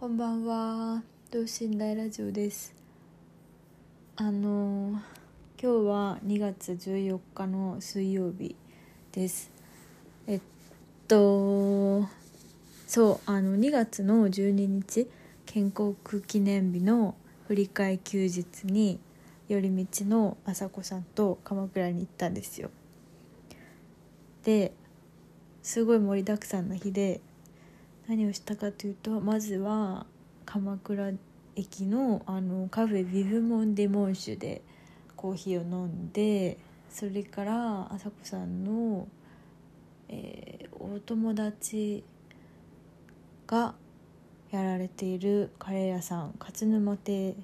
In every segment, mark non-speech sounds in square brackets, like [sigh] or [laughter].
こんばんは。等身大ラジオです。あの今日は2月14日の水曜日です。えっとそうあの2月の12日建国記念日の振り替え休日に寄り道の朝子さんと鎌倉に行ったんですよ。ですごい盛りだくさんな日で何をしたかというとまずは鎌倉駅のあのカフェビブモン・デ・モンシュでコーヒーを飲んでそれから朝子さんの、えー、お友達がやられているカレー屋さん勝沼亭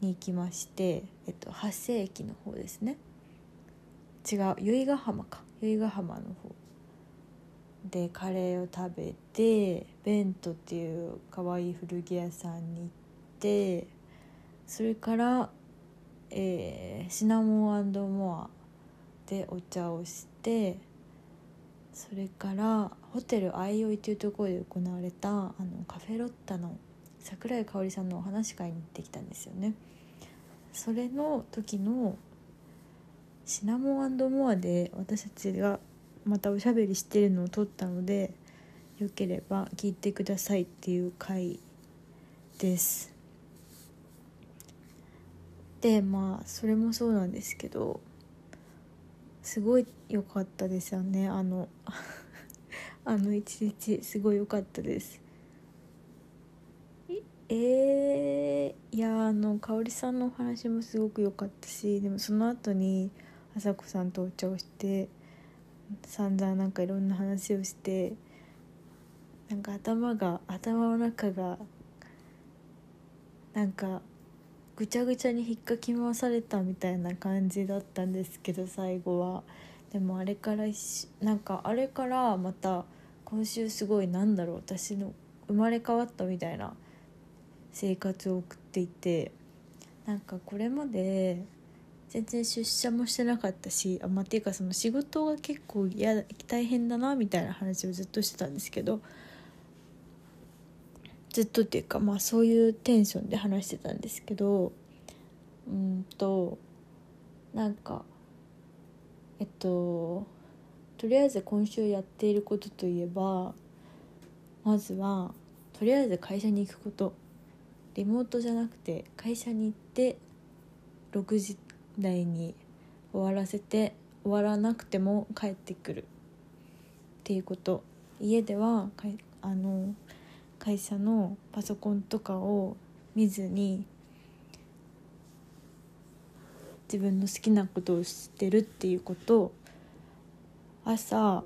に行きまして、えっと、八世駅の方ですね。違う由比ヶ浜か。由比ヶ浜の方。でカレーを食べてベントっていう可愛いい古着屋さんに行ってそれから、えー、シナモンモアでお茶をしてそれからホテル相生というところで行われたあのカフェロッタの桜井かおりさんのお話し会に行ってきたんですよね。それの時のシナモンモアで私たちがまたおしゃべりしてるのを撮ったのでよければ聞いてくださいっていう回です。でまあそれもそうなんですけどすごい良かったですよね。あの [laughs] あの一日すごい良かったです。えー、いやあの香織さんのお話もすごく良かったしでもその後に朝子さんとお茶をして散々なんかいろんな話をしてなんか頭が頭の中がなんかぐちゃぐちゃに引っかき回されたみたいな感じだったんですけど最後は。でもあれからなんかあれからまた今週すごいなんだろう私の生まれ変わったみたいな生活を送っていてなんかこれまで全然出社もしてなかったしあまあっていうかその仕事が結構や大変だなみたいな話をずっとしてたんですけどずっとっていうかまあそういうテンションで話してたんですけどうんとなんかえっととりあえず今週やっていることといえばまずはとりあえず会社に行くこと。リモートじゃなくて会社に行って6時台に終わらせて終わらなくても帰ってくる。っていうこと。家ではあの会社のパソコンとかを見ずに自分の好きなことをしてるっていうこと。朝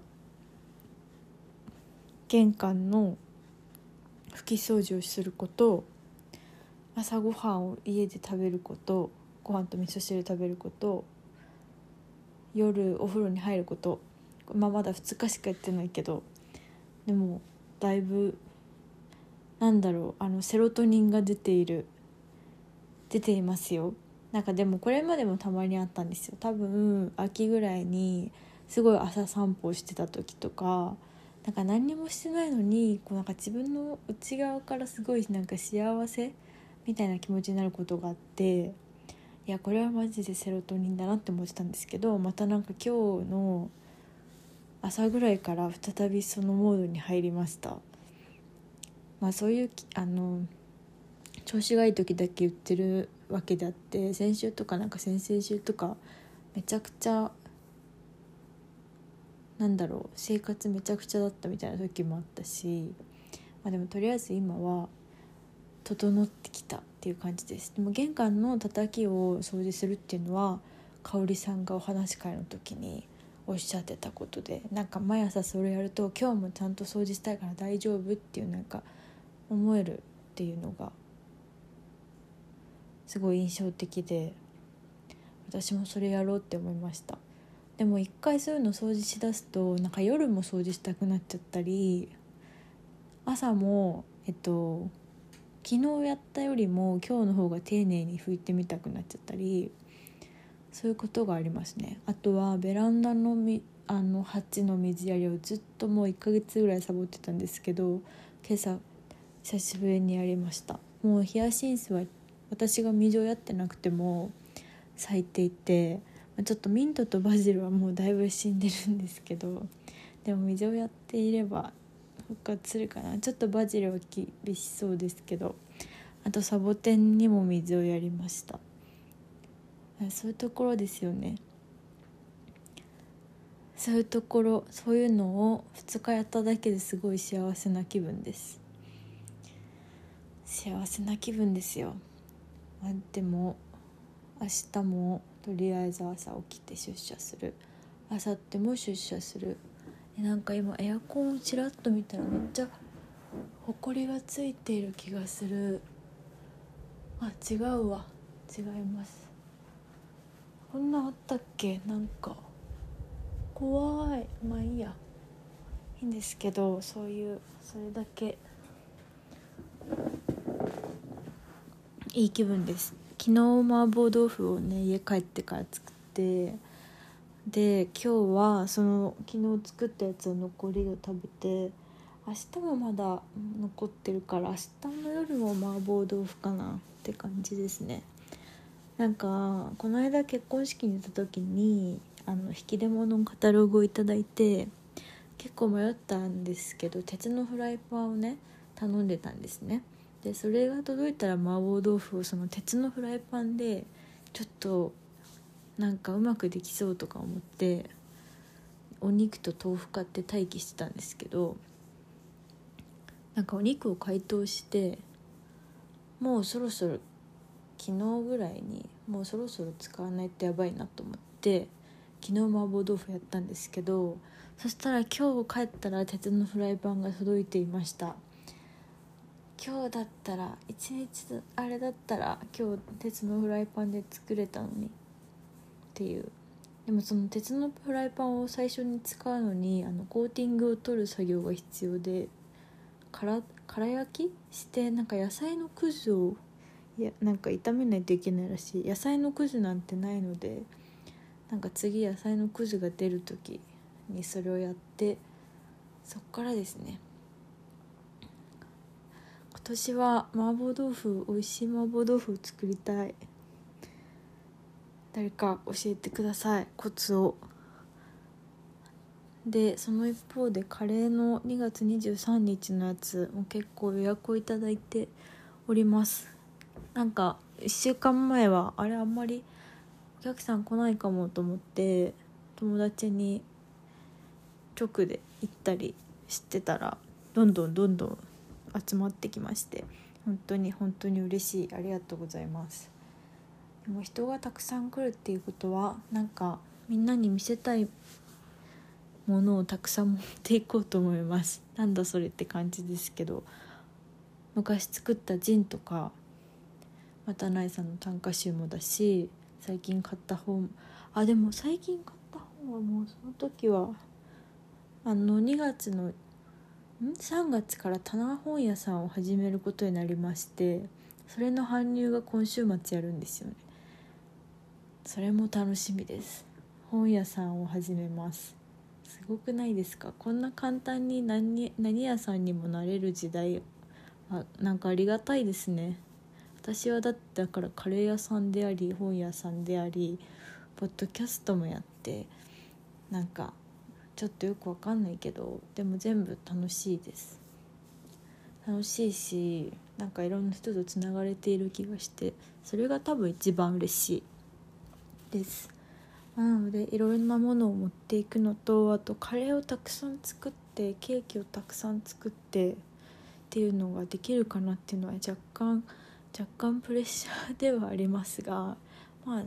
玄関の拭き掃除をすること。朝ごはんを家で食べること。ご飯と味噌汁食べること夜お風呂に入ることまあまだ2日しかやってないけどでもだいぶなんだろうあのセロトニンが出ている出ていますよ。なんかでもこれまでもたまにあったんですよ。多分秋ぐらいにすごい朝散歩してた時とかなんか何にもしてないのにこうなんか自分の内側からすごいなんか幸せみたいな気持ちになることがあっていやこれはマジでセロトニンだなって思ってたんですけどまたなんか今日の朝ぐらいから再びそのモードに入りました。まあそういうあの調子がいい時だけ言ってるわけであって先週とかなんか先々週とかめちゃくちゃなんだろう生活めちゃくちゃだったみたいな時もあったしまあでもとりあえず今は整ってきたっていう感じです。でも玄関の叩きを掃除するっていうのは香織さんがお話し会の時におっしゃってたことでなんか毎朝それやると今日もちゃんと掃除したいから大丈夫っていうなんか思えるっていうのがすごい印象的で私もそれやろうって思いました。でも一回そういうの掃除しだすとなんか夜も掃除したくなっちゃったり朝もえっと昨日やったよりも今日の方が丁寧に拭いてみたくなっちゃったりそういうことがありますね。あとはベランダのみあの鉢の水やりをずっともう1ヶ月ぐらいサボってたんですけど今朝久しぶりにやりました。もうヒヤシンスは私が水をやってなくても咲いていてちょっとミントとバジルはもうだいぶ死んでるんですけどでも水をやっていれば復活するかな。ちょっとバジルは厳しそうですけど。あとサボテンにも水をやりました。そういうところですよね。そういうところそういうのを2日やっただけですごい幸せな気分です。幸せな気分ですよ、まあ、でも明日もとりあえず朝起きて出社する。明後日も出社する。なんか今エアコンをちらっと見たらめっちゃほこりがついている気がする。あ違うわ。違います。こんなあったっけ？なんか怖い。まあいいや。いいんですけどそういうそれだけ。いい気分です。昨日麻婆豆腐をね家帰ってから作ってで今日はその昨日作ったやつの残りを食べて明日もまだ残ってるから明日の夜も麻婆豆腐かなって感じですね。なんかこの間結婚式に行った時にあの引き出物のカタログを頂いて結構迷ったんですけど鉄のフライパンをね頼んでたんですね。でそれが届いたら麻婆豆腐をその鉄のフライパンでちょっとなんかうまくできそうとか思ってお肉と豆腐買って待機してたんですけどなんかお肉を解凍してもうそろそろ昨日ぐらいにもうそろそろ使わないとやばいなと思って昨日麻婆豆腐やったんですけどそしたら今日帰ったら鉄のフライパンが届いていました。今日だったら一日あれだったら今日鉄のフライパンで作れたのに。っていう。でもその鉄のフライパンを最初に使うのにあのコーティングを取る作業が必要でから空焼きしてなんか野菜のくずをいやなんか炒めないといけないらしい。野菜のくずなんてないのでなんか次野菜のくずが出る時にそれをやってそっからですね。今年は麻婆豆腐美味しい麻婆豆腐を作りたい。誰か教えてくださいコツを。でその一方でカレーの2月23日のやつも結構予約をいただいております。なんか1週間前はあれあんまりお客さん来ないかもと思って友達に直で行ったりしてたらどんどんどんどん集まってきまして本当に本当に嬉しい。ありがとうございます。でも人がたくさん来るっていうことはなんかみんなに見せたいものをたくさん持っていこうと思います。[laughs] なんだそれって感じですけど。昔作ったジンとかまたないさんの短歌集もだし最近買った本。あでも最近買った本はもうその時はあの2月のん？3月から棚本屋さんを始めることになりましてそれの搬入が今週末やるんですよね。それも楽しみです。本屋さんを始めます。すごくないですか？こんな簡単に何何屋さんにもなれる時代あなんかありがたいですね。私はだってだからカレー屋さんであり本屋さんでありポッドキャストもやってなんかちょっとよくわかんないけどでも全部楽しいです。楽しいしなんかいろんな人とつながれている気がしてそれが多分一番嬉しい。です。なのでいろんなものを持っていくのとあとカレーをたくさん作ってケーキをたくさん作ってっていうのができるかなっていうのは若干若干プレッシャーではありますがまあ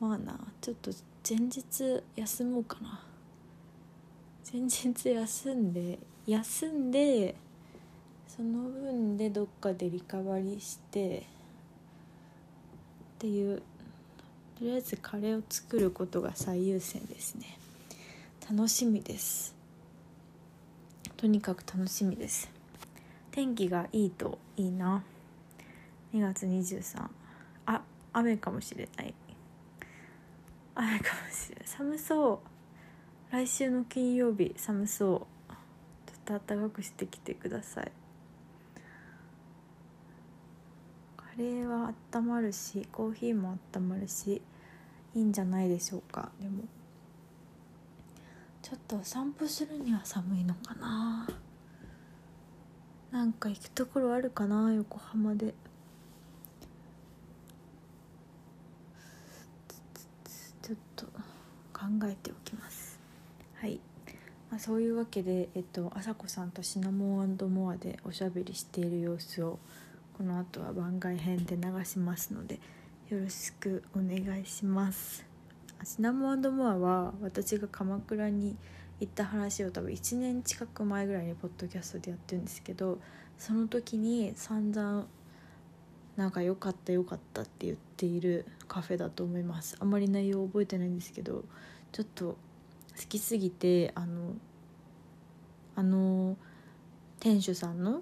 まあなちょっと前日休もうかな。前日休んで休んでその分でどっかでリカバリーしてっていうとりあえずカレーを作ることが最優先ですね。楽しみです。とにかく楽しみです。天気がいいといいな。2月23あ雨かもしれない。雨かもしれない。寒そう。来週の金曜日寒そう。ちょっと暖かくしてきてくださいカレーは温まるしコーヒーも温まるしいいんじゃないでしょうか。でもちょっと散歩するには寒いのかな。なんか行くところあるかな横浜で。ちょっと考えておきます。はい。まあ、そういうわけで、えっと、朝子さんとシナモンモアでおしゃべりしている様子をこの後は番外編で流しますのでよろしくお願いします。シナモンモアは私が鎌倉に行った話を多分1年近く前ぐらいにポッドキャストでやってるんですけどその時に散々なんか良かった良かったって言っているカフェだと思います。あんまり内容覚えてないんですけどちょっと好きすぎてあのあの店主さんの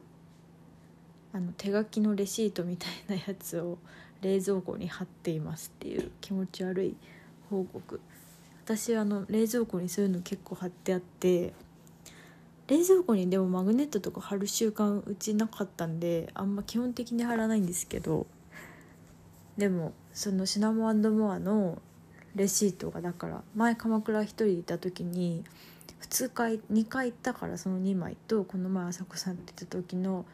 あの手書きのレシートみたいなやつを冷蔵庫に貼っていますっていう気持ち悪い報告。私あの冷蔵庫にそういうの結構貼ってあって冷蔵庫にでもマグネットとか貼る習慣うちなかったんであんま基本的に貼らないんですけどでもそのシナモンモアのレシートがだから前鎌倉一人いた時に2回2回行ったからその2枚とこの前朝子さんって言った時の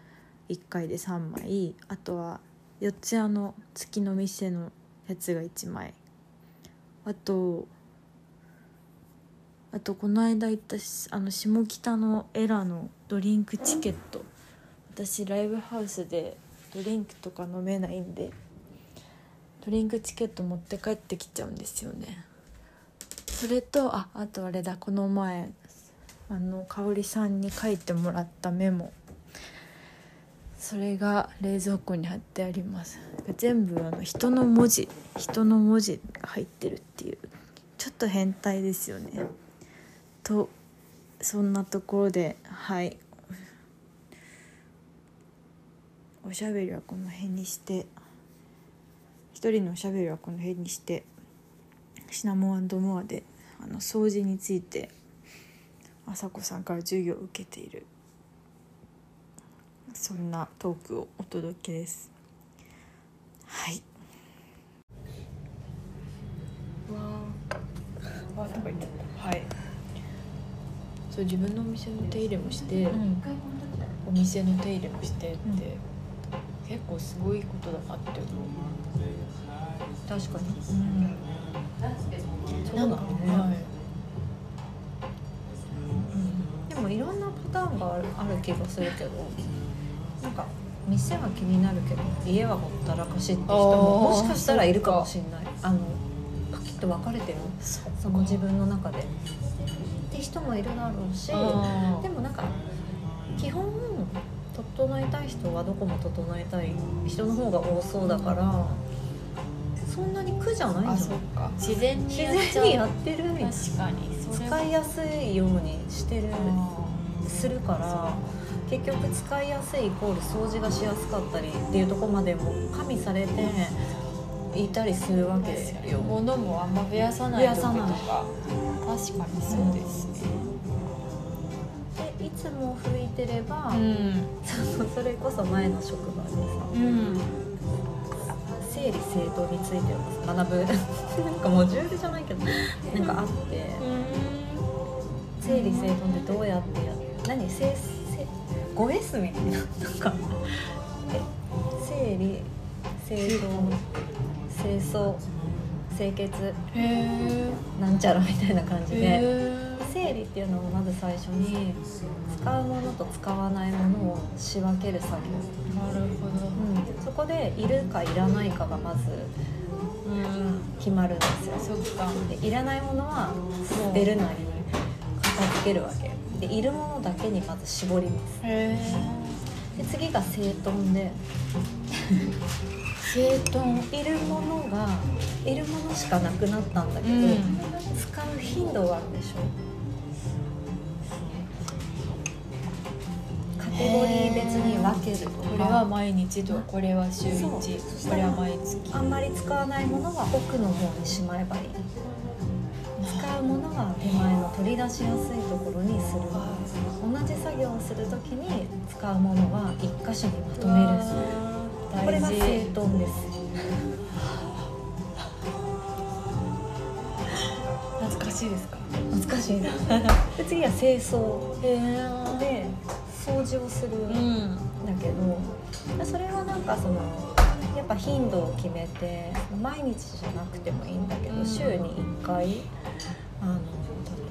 1回で3枚。あとは四谷の月の店のやつが1枚。あとあとこの間行ったあの下北のエラのドリンクチケット。私ライブハウスでドリンクとか飲めないんでドリンクチケット持って帰ってきちゃうんですよね。それとああとあれだこの前あの香織さんに書いてもらったメモ。それが冷蔵庫に貼ってあります。全部あの人の文字人の文字が入ってるっていうちょっと変態ですよね。とそんなところではい。おしゃべりはこの辺にして一人のおしゃべりはこの辺にしてシナモンモアであの掃除について朝子さんから授業を受けている。そんなトークをお届けです。はい。わあなんかいた。はい。そう自分のお店の手入れもして、うん、お店の手入れもしてって、うん、結構すごいことだなって思う。確かに、うん、なんかね、はいうん、でもいろんなパターンがある気がするけどなんか店は気になるけど家はほったらかしって人ももしかしたらいるかもしれない。あのパキッと分かれてる。その自分の中で。って人もいるだろうしでもなんか基本整えたい人はどこも整えたい人の方が多そうだからそんなに苦じゃないんじゃないか。自然に自然にやってる確かに。使いやすいようにしてるするから結局使いやすいイコール掃除がしやすかったりっていうとこまでも加味されていたりするわけですよ。物もあんま増やさないとか。確かにそうですね、でいつも拭いてれば、うん、それこそ前の職場でさ、うん整理整頓について学ぶ。[laughs] なんかモジュールじゃないけどなんかあって。整理整頓ってどうやってやって何整整 5S みたいな。なんかえ整理整頓清掃清潔。なんちゃらみたいな感じで。整理っていうのをまず最初に使うものと使わないものを仕分ける作業。なるほど、うん、そこでいるかいらないかがまず決まるんですよ。そっか。でいらないものは捨てるなり片付けるわけでいるものだけにまず絞ります。で次が整頓で。[laughs] 整頓いるものがいるものしかなくなったんだけど、うん、使う頻度があるでしょ。テゴリー別に分けるとこれは毎日とこれは週1これは毎月。あんまり使わないものは奥の方にしまえばいい使うものは手前の取り出しやすいところにする同じ作業をする時に使うものは1箇所にまとめるこれが整頓です懐かしいですか？懐かしい。なで次は清掃へで掃除をする。んだけどそれはなんかそのやっぱ頻度を決めて毎日じゃなくてもいいんだけど、うん週に1回あの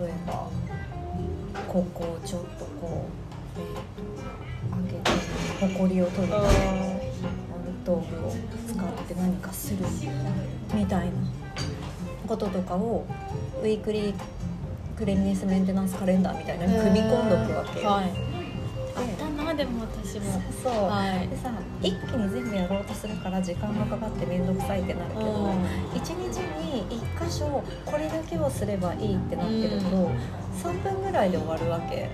例えばここをちょっとこう、えー、上げてほこりを取るために道具を使って何かするみたいなこととかをウィークリークレミネスメンテナンスカレンダーみたいなのに組み込んどくわけよ。はいでも私も。そう、はい。でさ一気に全部やろうとするから時間がかかって面倒くさいってなるけど、一日に一箇所これだけをすればいいってなってると、うん。3分ぐらいで終わるわけ。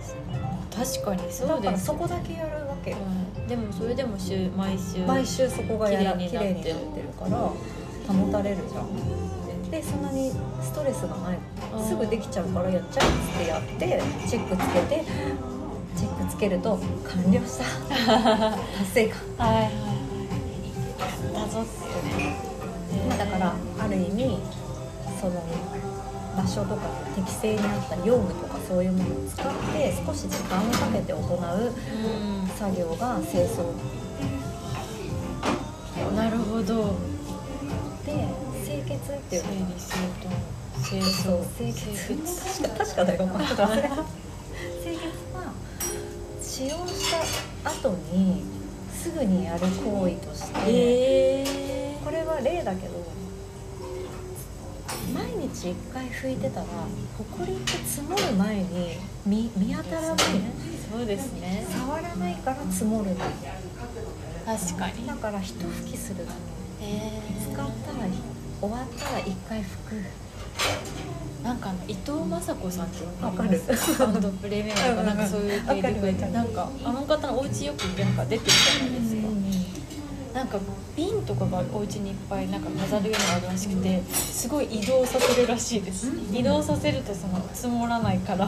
確かにそだからうですそこだけやるわけ。よ、はいでもそれでも週毎週毎週そこがやら綺綺麗になってるから保たれるじゃん。でそんなにストレスがない。すぐできちゃうからやっちゃえっつってやってチェックつけてチェックつけると完了した。[laughs] 達成感。はいはいはい。だぞっていうね。まあ、だからある意味その場所とか適正に合った用具とかそういうものを使って少し時間をかけて行ううん。作業が清掃。なるほど。で清潔っていう整の理整頓。清掃。清潔。確か確かだよ。ちょっと忘れた清潔は使用した後にすぐにやる行為として、えこれは例だけど毎日1回拭いてたらほこりって積もる前に見見当たらないそうですね。触らないから積もるの。確かに。だから一拭きするえ使ったら終わったら1回拭くなんかあの伊藤雅子さんってわかります？バンドプレミアとかなんかそういう系でわかる。わかるなんかあの方のお家よくなんか出てるじゃないですか。なんか瓶とかがお家にいっぱいなんか飾るようなあるらしくてすごい移動させるらしいです。移動させるとその積もらないから。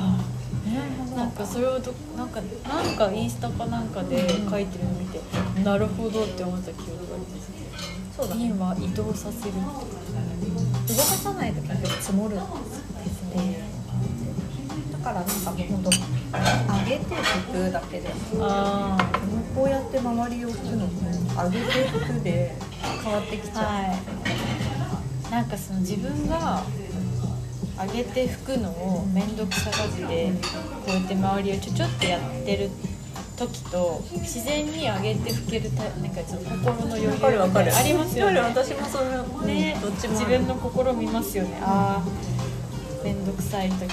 なんかそれをどなんかなんかインスタかなんかで書いてるのを見てなるほどって思った記憶があります。そうだね。瓶は移動させる動かさない時に積もる。んですね。だからなんかもうほんと上げて拭くだけであこうやって周りを拭くのも上げて拭くで変わってきちゃう、はい。なんかその自分が上げて拭くのを面倒くさがってこうやって周りをちょちょってやってる時と自然に上げて拭けるタイプなんかちょっと心の余裕ありますよね。私もそれね。どっちも自分の心見ますよね。ああ面倒くさい時だな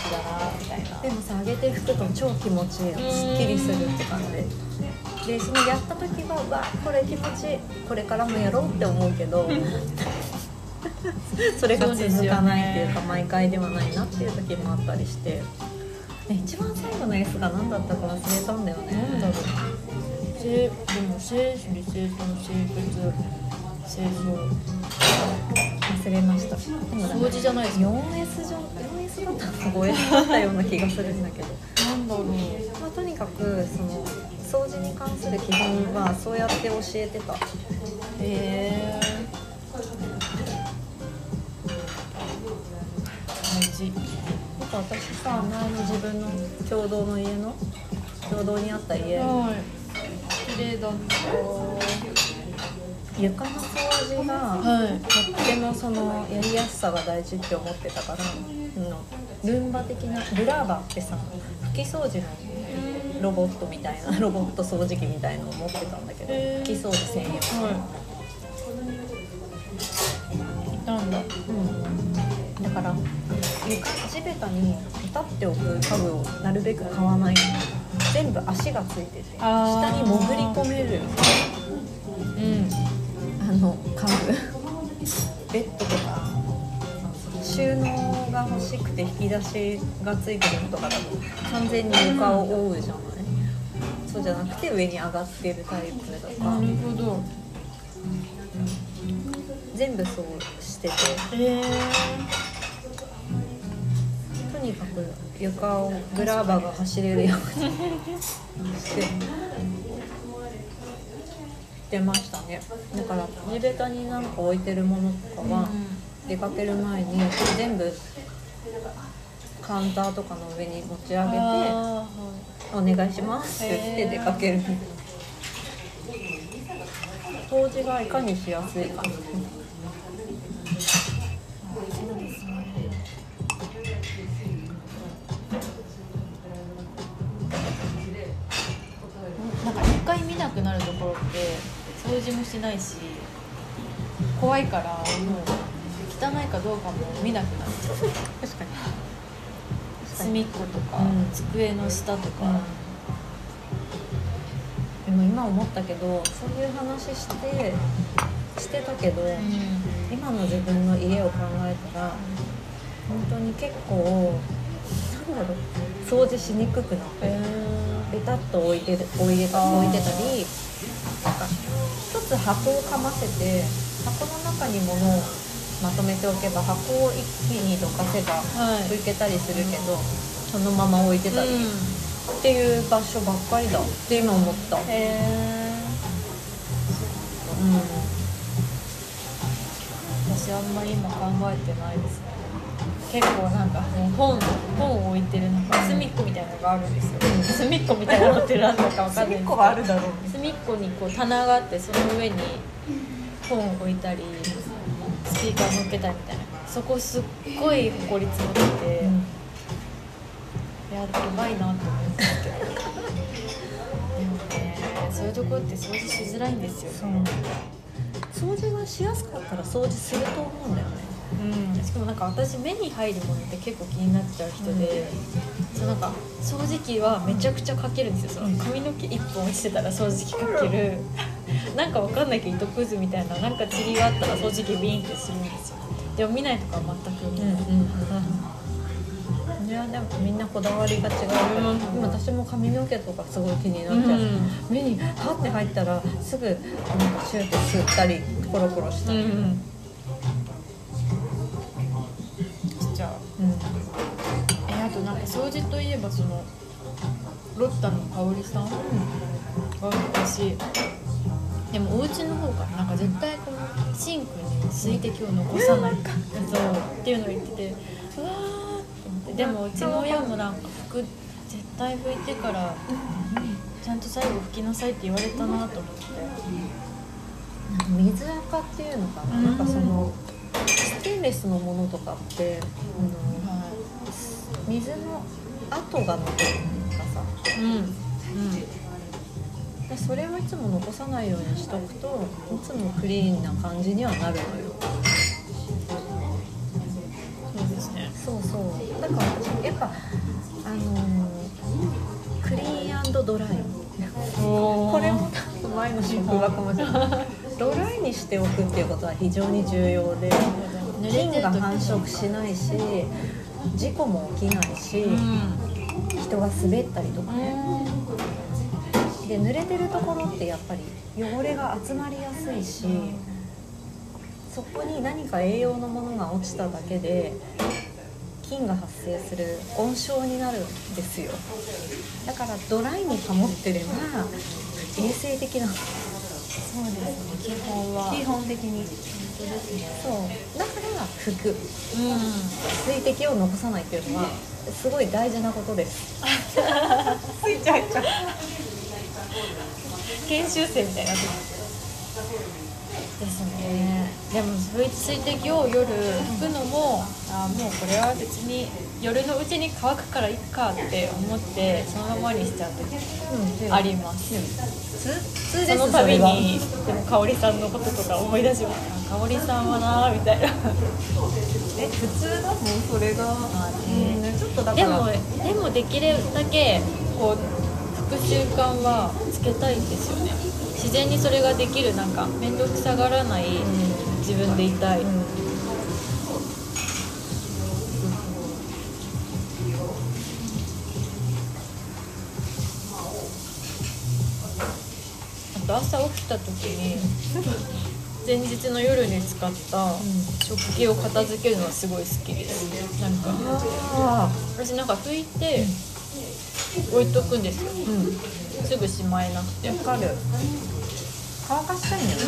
みたいな。でもさ上げて拭くと超気持ちいいの。すっきりするって感じ。でそのやった時はうわこれ気持ちいいこれからもやろうって思うけど [laughs] それが続かないっていうか毎回ではないなっていう時もあったりして、ね、一番最後の S が何だったか忘れたんだよねなん。だろうせでも整理整頓清潔清掃忘れました。掃除じゃないですか？4S 上 4S だったのか 5S だったような気がするんだけど、なんだろう。まあ、とにかくその掃除に関する基本はそうやって教えてた。へえ。大事。なんか私さ前の自分の共同の家の共同にあった家。はい。綺麗だった床の掃除がはいとってもそのやりやすさが大事って思ってたから、うん、ルンバ的なルラーバってさ拭き掃除のロボットみたいな [laughs] ロボット掃除機みたいのを持ってたんだけど拭き掃除専用の、はい。いたんだ？うん、だから床地べたにペタって置く家具をなるべく買わない。全部足がついてて下に潜り込めるうん。あの家具。ベッドとか収納が欲しくて引き出しがついてるのとかだと完全に床を覆うじゃない。そうじゃなくて上に上がってるタイプだとか。なるほど。全部そうしてて。へえとにかく床をグラーバーが走れるようにしてしてましたね。だから地べたになんか置いてるものとかは、出かける前に全部カウンターとかの上に持ち上げてあ「お願いします」って言って出かける。掃除がいかにしやすいか。ーなんか一回見なくなるところって掃除もしないし怖いからもう汚いかどうかも見なくなっちゃう確かに。隅っことか、うん。机の下とか、でも今思ったけどそういう話してしてたけど、今の自分の家を考えたら本当に結構なんだろう掃除しにくくなってベタっと置いてる置いてたあー置いてたりなんか一つ箱をかませて箱の中に物をまとめておけば箱を一気にどかせばはい。拭けたりするけど、そのまま置いてたりっていう場所ばっかりだ。って今思った。へえうん。私あんまり今考えてないですね。結構なんか本本を置いがあるん。ですよ、隅っこみたいなのって何だかわかんないんですけどだろうね隅っこにこう棚があってその上に本を置いたりスピーカー乗っけたりみたいな。そこすっごい埃積もってて、いややばいなと思うんですけどでもねそういうとこって掃除しづらいんですよね。掃除がしやすかったら掃除すると思うんだよねうん、しかもなんか私目に入るものって結構気になっちゃう人で、そうなんか掃除機はめちゃくちゃかけるんですよ。その髪の毛1本落ちてたら掃除機かける。[laughs] なんかわかんないけど糸くずみたいななんか塵があったら掃除機ビーンってするんですよ。でも見ないとかは全く見ない、いやでもみんなこだわりが違うから、うん。今私も髪の毛とかすごい気になっちゃう、うん目にハッて入ったらすぐなんかシューって吸ったりコロコロしたり、うんじ掃除といえばそのロッタの香織さんが私でもお家の方からなんか絶対このシンクに水滴を残さないかそうっていうのを言っててうわーって思ってでもうちの親もなんか拭く絶対拭いてからちゃんと最後拭きなさいって言われたなと思って。水垢っていうのかな,、うんなんかそのステンレスのものとかってあの水の跡が残るとかさ。いうんうん。でそれをいつも残さないようにしとくといつもクリーンな感じにはなるのよ。そうですね。そうそう。だからやっぱあのークリーンドライここれも多分前の新聞はかもしれないドライにしておくっていうことは非常に重要で菌が繁殖しないし事故も起きないしうん。人が滑ったりとかね。で濡れてるところってやっぱり汚れが集まりやすいしそこに何か栄養のものが落ちただけで菌が発生する温床になるんですよ。だからドライに保ってれば衛生的な。そうですね。基本は。基本的に。本当ですね。そう。だから拭くう水滴を残さないっていうのはすごい大事なことです。[laughs] んついちゃうちゃう。研修生みたいになっですね。でも水滴を夜拭くのもあもうこれは別に夜のうちに乾くからいっかって思ってそのままにしちゃう時あります。普通その度に。でも香織さんのこととか思い出します。香織さんはなみたいな。[laughs] え普通だもんそれが、あうんちょっとだから。でもでもできるだけこう拭く習慣はつけたいんですよね。自然にそれができるなんか面倒くさがらない自分でいたい、うんと朝起きた時に前日の夜に使った食器を片付けるのはすごい好きです。なんかあ私なんか拭いて置いとくんですよ。ーうんすぐしまえなくて。わかる。乾かしたいんだよね、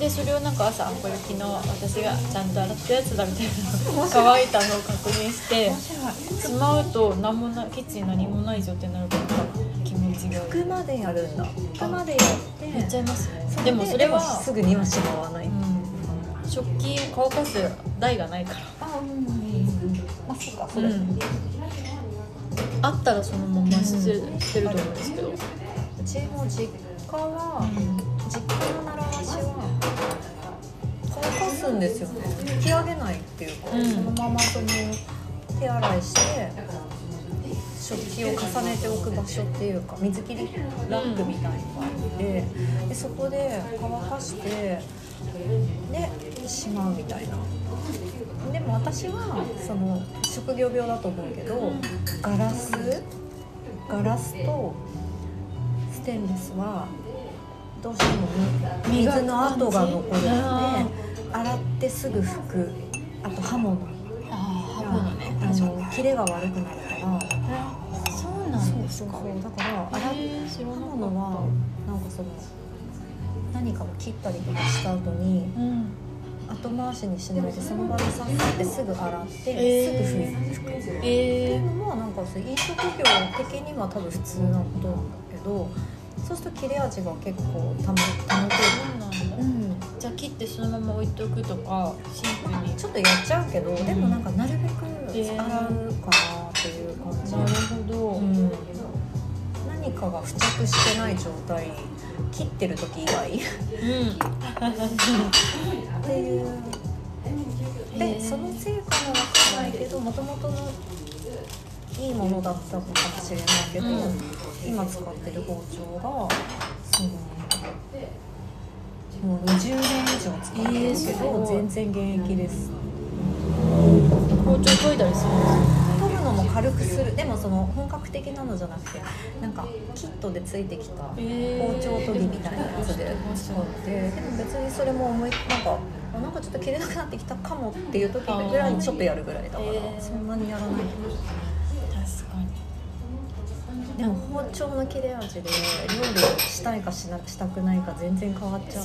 でそれをなんか朝これ昨日私がちゃんと洗ったやつだみたいな乾いたのを確認してしまうと何もなキッチン何もない状態になるから服までやるんだ。服までやって。やっちゃいますね。でもそれはすぐにはしまわない、うん、食器乾かす台がないから。あうんまあそうかそれ、うん。あったらそのまましてる,、してると思うんですけど、うちも実家は、実家の習わしは乾かすんですよね。引き上げないっていうか、うん。そのままその手洗いして食器を重ねておく場所っていうか水切りラックみたいなのがあってでそこで乾かしてでしまうみたいな。でも私はその職業病だと思うけどガラスガラスとステンレスはどうしてもみ水の跡が残るのであ洗ってすぐ拭く。あと刃物。あ刃物ね。あの切れが悪くなるからなんですか？そうそうだから洗っへー知らなか刃った物はなんかその何かを切ったりとかした後にうん。後回しにしないでその場でさってすぐ洗って、えー。すぐ拭くっていう。えのもなんかそう飲食業的には多分普通なことなんだけどそうすると切れ味が結構たま保てる、うん、じゃあ切ってそのまま置いとくとかシンプルに。ちょっとやっちゃうけどでもなんかなるべくえー洗うかな。っていう感じ、なるほど、うん、何かが付着してない状態。切ってる時以外。っうん。ていう。でそのせいかもわからないけどもともとのいいものだったのかもしれないけど、うん。今使ってる包丁がそのもう20年以上使ってるけど、全然現役です。包丁研いだりするんです研ぐのも軽くする。でもその本格的なのじゃなくてなんかキットでついてきた包丁研ぎみたいなやつで使ってでも別にそれも思いなんかあなんかちょっと切れなくなってきたかもっていう時ぐらいにちょっとやるぐらいだから、えー。そんなにやらない。確かに。でも包丁の切れ味で料理したいかしなしたくないか全然変わっちゃう。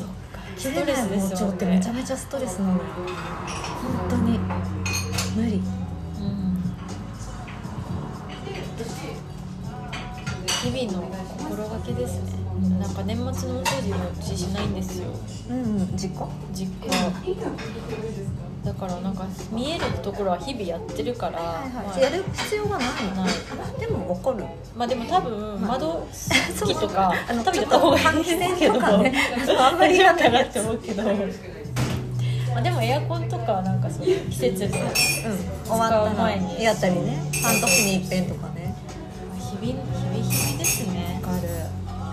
切れない包丁ってめちゃめちゃストレスなのよ。本当に。無理日々の心がけですね、なんか年末のお掃除も私しないんですよ。うんうん実家？実家。だからなんか見えるところは日々やってるから、まあやる必要がない。ない。でも分かる。まあでも多分窓拭きとかあの食べた方がいいんですけど。ちょっとかね。あんまりやらないなって思うけど、まあ、でもエアコンとかはなんかその季節でうん。終わったら前に。やったりね。半年に一遍とかね。日々日々日々ですねわかる。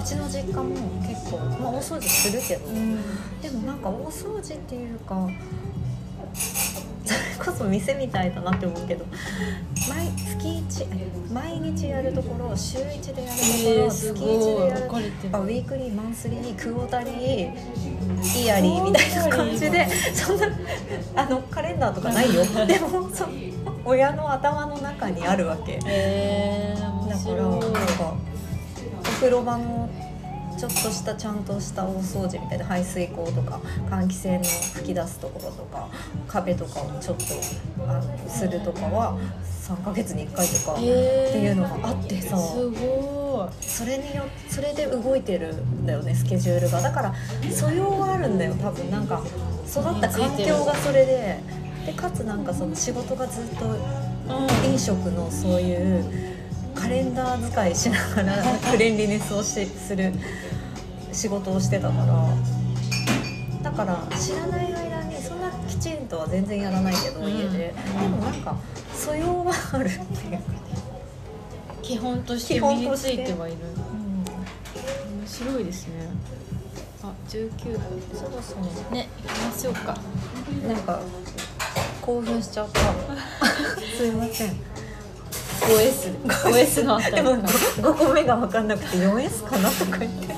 うちの実家も結構、まあ、大掃除するけど、うん。でもなんか大掃除っていうかそれこそ店みたいだなって思うけど毎月1毎日やるところ週1でやるところ、月ごい1でやるあウィークリーマンスリークォータリーイヤリーみたいな感じでそんなあのカレンダーとかないよ。[laughs] でもそ親の頭の中にあるわけ。えー、面だから白なんい。かお風呂場のちょっとしたちゃんとした大掃除みたいな排水口とか換気扇の吹き出すところとか壁とかをちょっとあのするとかは3ヶ月に1回とかっていうのがあってさ。すごそれによそれで動いてるんだよねスケジュールが。だから素養があるんだよ多分。なんか育った環境がそれででかつなんかその仕事がずっと飲食のそういうカレンダー使いしながら [laughs] クレンリネスをしてする仕事をしてたから。だから知らない間にそんなきちんとは全然やらないけど、うん。家で。でもなんか素養があるっていうかね、基本として基身についてはいる。面白いですね。あ19分。そろそろ。ね行きましょうか。なんか興奮しちゃった。[laughs] すいません。5S5S のあたでもりか 5, 個目が分かん。なくて 4S かなとか言って